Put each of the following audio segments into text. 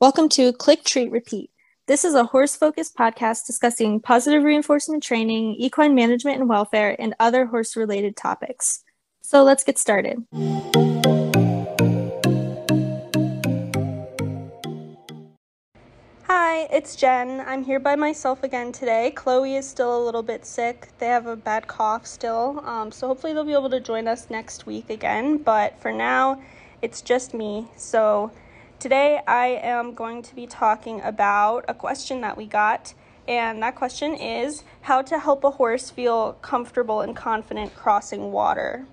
Welcome to Click Treat Repeat. This is a horse focused podcast discussing positive reinforcement training, equine management and welfare, and other horse related topics. So let's get started. Hi, it's Jen. I'm here by myself again today. Chloe is still a little bit sick. They have a bad cough still. Um, so hopefully they'll be able to join us next week again. But for now, it's just me. So Today, I am going to be talking about a question that we got, and that question is how to help a horse feel comfortable and confident crossing water.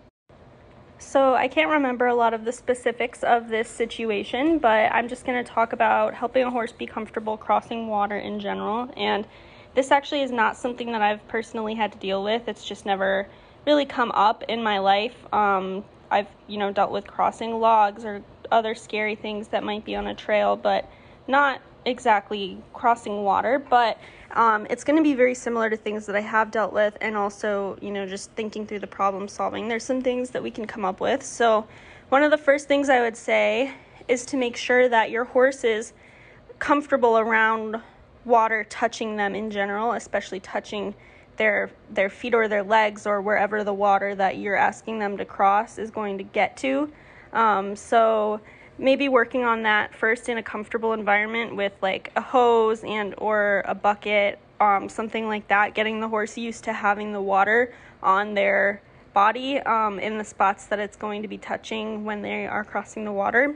So, I can't remember a lot of the specifics of this situation, but I'm just going to talk about helping a horse be comfortable crossing water in general. And this actually is not something that I've personally had to deal with, it's just never really come up in my life. Um, I've, you know, dealt with crossing logs or other scary things that might be on a trail, but not exactly crossing water. But um, it's going to be very similar to things that I have dealt with, and also, you know, just thinking through the problem solving. There's some things that we can come up with. So, one of the first things I would say is to make sure that your horse is comfortable around water touching them in general, especially touching their their feet or their legs or wherever the water that you're asking them to cross is going to get to. Um, so maybe working on that first in a comfortable environment with like a hose and or a bucket, um, something like that. Getting the horse used to having the water on their body um, in the spots that it's going to be touching when they are crossing the water.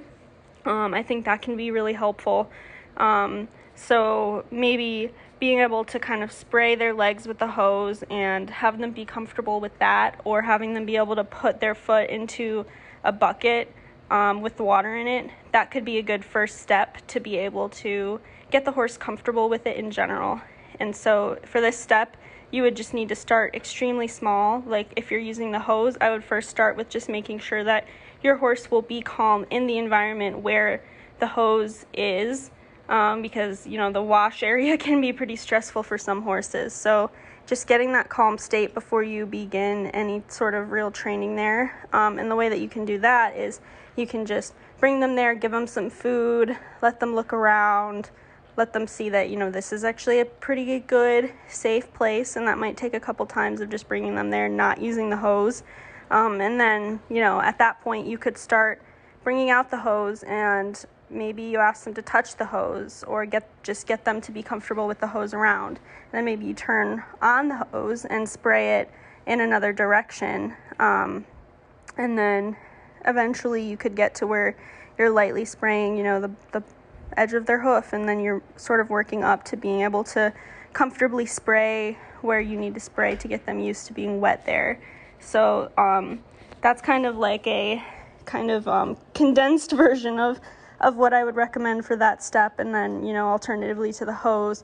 Um, I think that can be really helpful. Um, so maybe being able to kind of spray their legs with the hose and have them be comfortable with that, or having them be able to put their foot into a bucket um, with water in it, that could be a good first step to be able to get the horse comfortable with it in general. And so for this step, you would just need to start extremely small. Like if you're using the hose, I would first start with just making sure that your horse will be calm in the environment where the hose is. Um, because you know the wash area can be pretty stressful for some horses. So just getting that calm state before you begin any sort of real training there. Um, and the way that you can do that is you can just bring them there, give them some food, let them look around, let them see that, you know, this is actually a pretty good, safe place. And that might take a couple times of just bringing them there, not using the hose. Um, and then, you know, at that point, you could start bringing out the hose and maybe you ask them to touch the hose or get just get them to be comfortable with the hose around. And then maybe you turn on the hose and spray it in another direction. Um, and then eventually you could get to where you're lightly spraying, you know, the, the edge of their hoof, and then you're sort of working up to being able to comfortably spray where you need to spray to get them used to being wet there. So um, that's kind of like a kind of um, condensed version of of what I would recommend for that step. And then, you know, alternatively to the hose,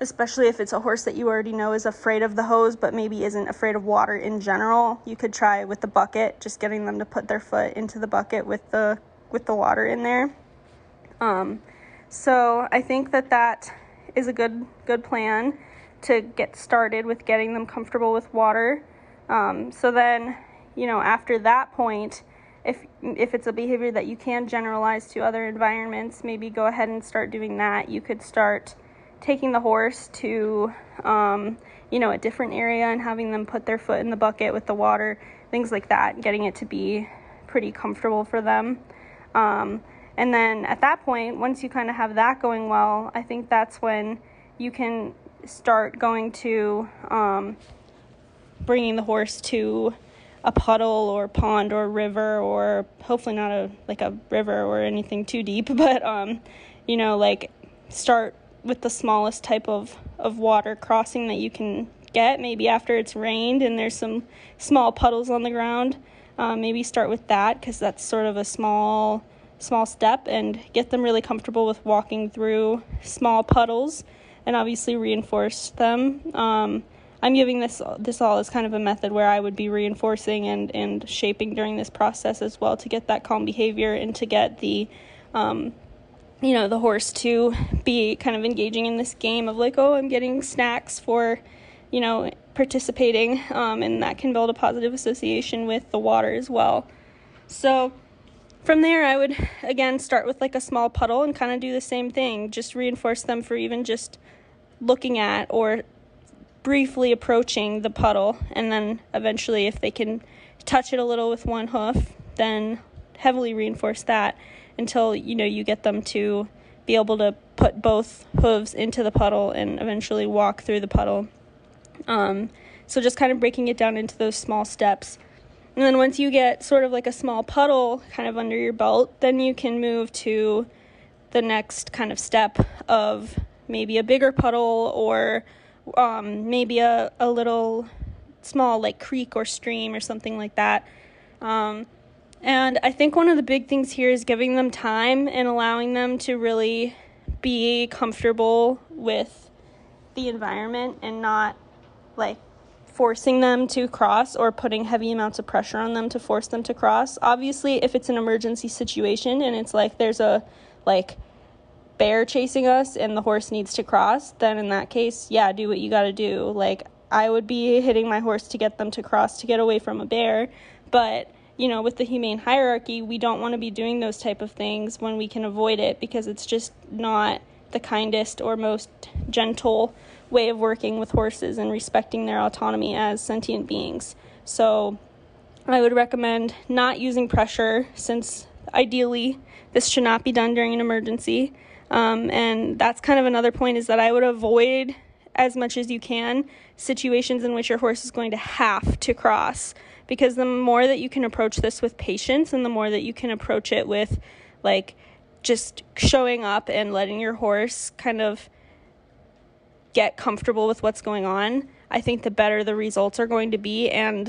especially if it's a horse that you already know is afraid of the hose but maybe isn't afraid of water in general, you could try with the bucket, just getting them to put their foot into the bucket with the with the water in there. Um, so I think that that is a good good plan to get started with getting them comfortable with water. Um, so then, you know, after that point, if if it's a behavior that you can generalize to other environments, maybe go ahead and start doing that. You could start taking the horse to um, you know a different area and having them put their foot in the bucket with the water, things like that, getting it to be pretty comfortable for them. Um, and then at that point, once you kind of have that going well, I think that's when you can start going to um, bringing the horse to a puddle or pond or river or hopefully not a like a river or anything too deep but um you know like start with the smallest type of of water crossing that you can get. Maybe after it's rained and there's some small puddles on the ground um, maybe start with that because that's sort of a small small step and get them really comfortable with walking through small puddles and obviously reinforce them. Um, I'm giving this this all as kind of a method where I would be reinforcing and and shaping during this process as well to get that calm behavior and to get the um, you know the horse to be kind of engaging in this game of like oh I'm getting snacks for you know participating um, and that can build a positive association with the water as well. So from there, I would again start with like a small puddle and kind of do the same thing. Just reinforce them for even just looking at or briefly approaching the puddle. And then eventually, if they can touch it a little with one hoof, then heavily reinforce that until you know you get them to be able to put both hooves into the puddle and eventually walk through the puddle. Um, so just kind of breaking it down into those small steps. And then once you get sort of like a small puddle kind of under your belt, then you can move to the next kind of step of maybe a bigger puddle or um, maybe a, a little small like creek or stream or something like that. Um, and I think one of the big things here is giving them time and allowing them to really be comfortable with the environment and not like forcing them to cross or putting heavy amounts of pressure on them to force them to cross. Obviously, if it's an emergency situation and it's like there's a like bear chasing us and the horse needs to cross, then in that case, yeah, do what you got to do. Like I would be hitting my horse to get them to cross to get away from a bear, but you know, with the humane hierarchy, we don't want to be doing those type of things when we can avoid it because it's just not the kindest or most gentle way of working with horses and respecting their autonomy as sentient beings. So, I would recommend not using pressure since ideally this should not be done during an emergency. Um, and that's kind of another point is that I would avoid as much as you can situations in which your horse is going to have to cross. Because the more that you can approach this with patience and the more that you can approach it with like just showing up and letting your horse kind of get comfortable with what's going on, I think the better the results are going to be and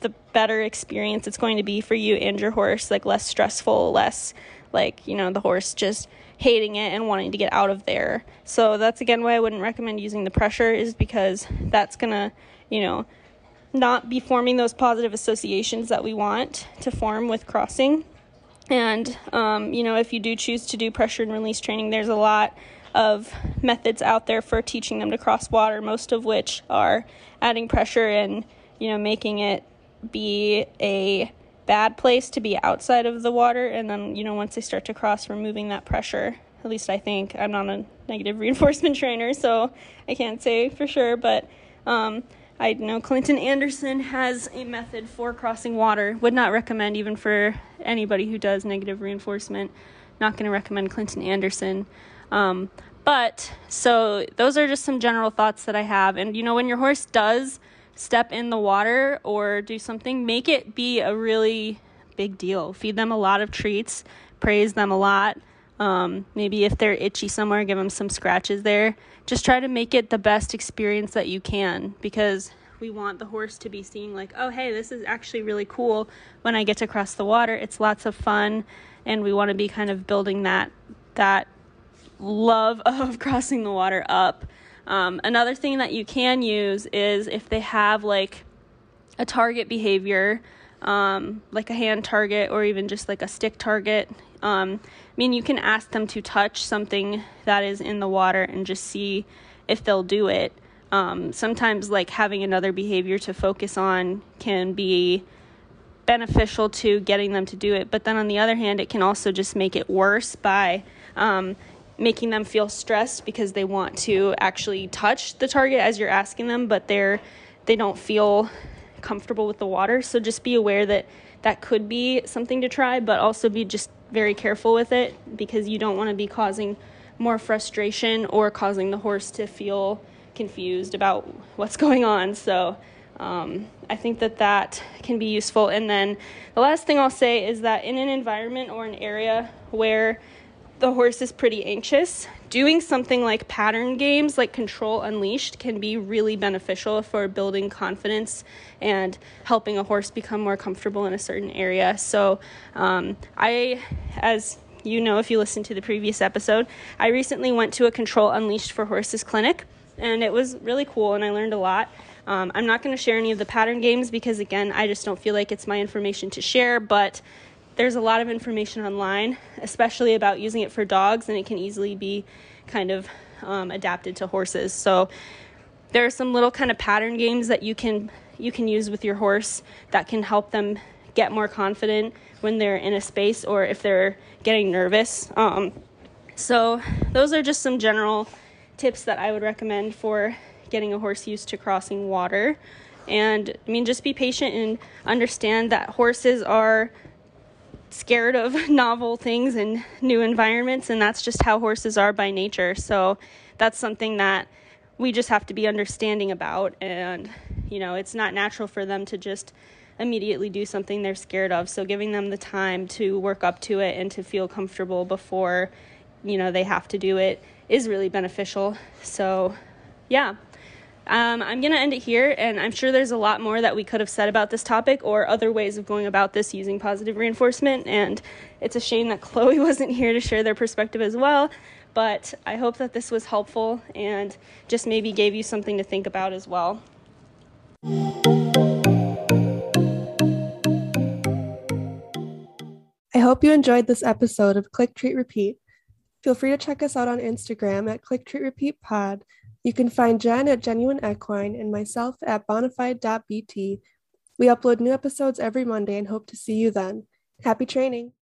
the better experience it's going to be for you and your horse, like less stressful, less like, you know, the horse just hating it and wanting to get out of there. So that's again why I wouldn't recommend using the pressure is because that's going to, you know, not be forming those positive associations that we want to form with crossing. And, um, you know, if you do choose to do pressure and release training, there's a lot of methods out there for teaching them to cross water, most of which are adding pressure and, you know, making it be a bad place to be outside of the water. And then, you know, once they start to cross, removing that pressure. At least I think. I'm not a negative reinforcement trainer, so I can't say for sure, but um, I know Clinton Anderson has a method for crossing water. Would not recommend even for anybody who does negative reinforcement. Not going to recommend Clinton Anderson. Um, but so those are just some general thoughts that I have. And you know, when your horse does step in the water or do something, make it be a really big deal. Feed them a lot of treats, praise them a lot. Um, maybe if they're itchy somewhere, give them some scratches there. Just try to make it the best experience that you can because we want the horse to be seeing, like, oh, hey, this is actually really cool when I get to cross the water. It's lots of fun, and we want to be kind of building that that love of crossing the water up. Um, another thing that you can use is if they have like a target behavior, um, like a hand target or even just like a stick target. Um, I mean, you can ask them to touch something that is in the water and just see if they'll do it. Um, sometimes, like having another behavior to focus on can be beneficial to getting them to do it, but then on the other hand, it can also just make it worse by um, making them feel stressed because they want to actually touch the target as you're asking them, but they're they don't feel comfortable with the water. So just be aware that that could be something to try, but also be just very careful with it because you don't want to be causing more frustration or causing the horse to feel confused about what's going on. So um, I think that that can be useful. And then the last thing I'll say is that in an environment or an area where the horse is pretty anxious, doing something like pattern games like Control Unleashed can be really beneficial for building confidence and helping a horse become more comfortable in a certain area. So, um, I, as you know, if you listen to the previous episode, I recently went to a Control Unleashed for Horses clinic and it was really cool and I learned a lot. Um, I'm not going to share any of the pattern games because, again, I just don't feel like it's my information to share, but there's a lot of information online, especially about using it for dogs, and it can easily be kind of um, adapted to horses. So there are some little kind of pattern games that you can you can use with your horse that can help them get more confident when they're in a space or if they're getting nervous. Um, so, those are just some general tips that I would recommend for getting a horse used to crossing water. And I mean, just be patient and understand that horses are scared of novel things and new environments, and that's just how horses are by nature. So that's something that we just have to be understanding about. And, you know, it's not natural for them to just immediately do something they're scared of. So giving them the time to work up to it and to feel comfortable before, you know, they have to do it is really beneficial. So, yeah. Um, I'm going to end it here, and I'm sure there's a lot more that we could have said about this topic or other ways of going about this using positive reinforcement. And it's a shame that Chloe wasn't here to share their perspective as well. But I hope that this was helpful and just maybe gave you something to think about as well. I hope you enjoyed this episode of Click Treat Repeat. Feel free to check us out on Instagram at Click Treat Repeat Pod you can find Jen at Genuine Equine and myself at bonafide.bt. We upload new episodes every Monday and hope to see you then. Happy training!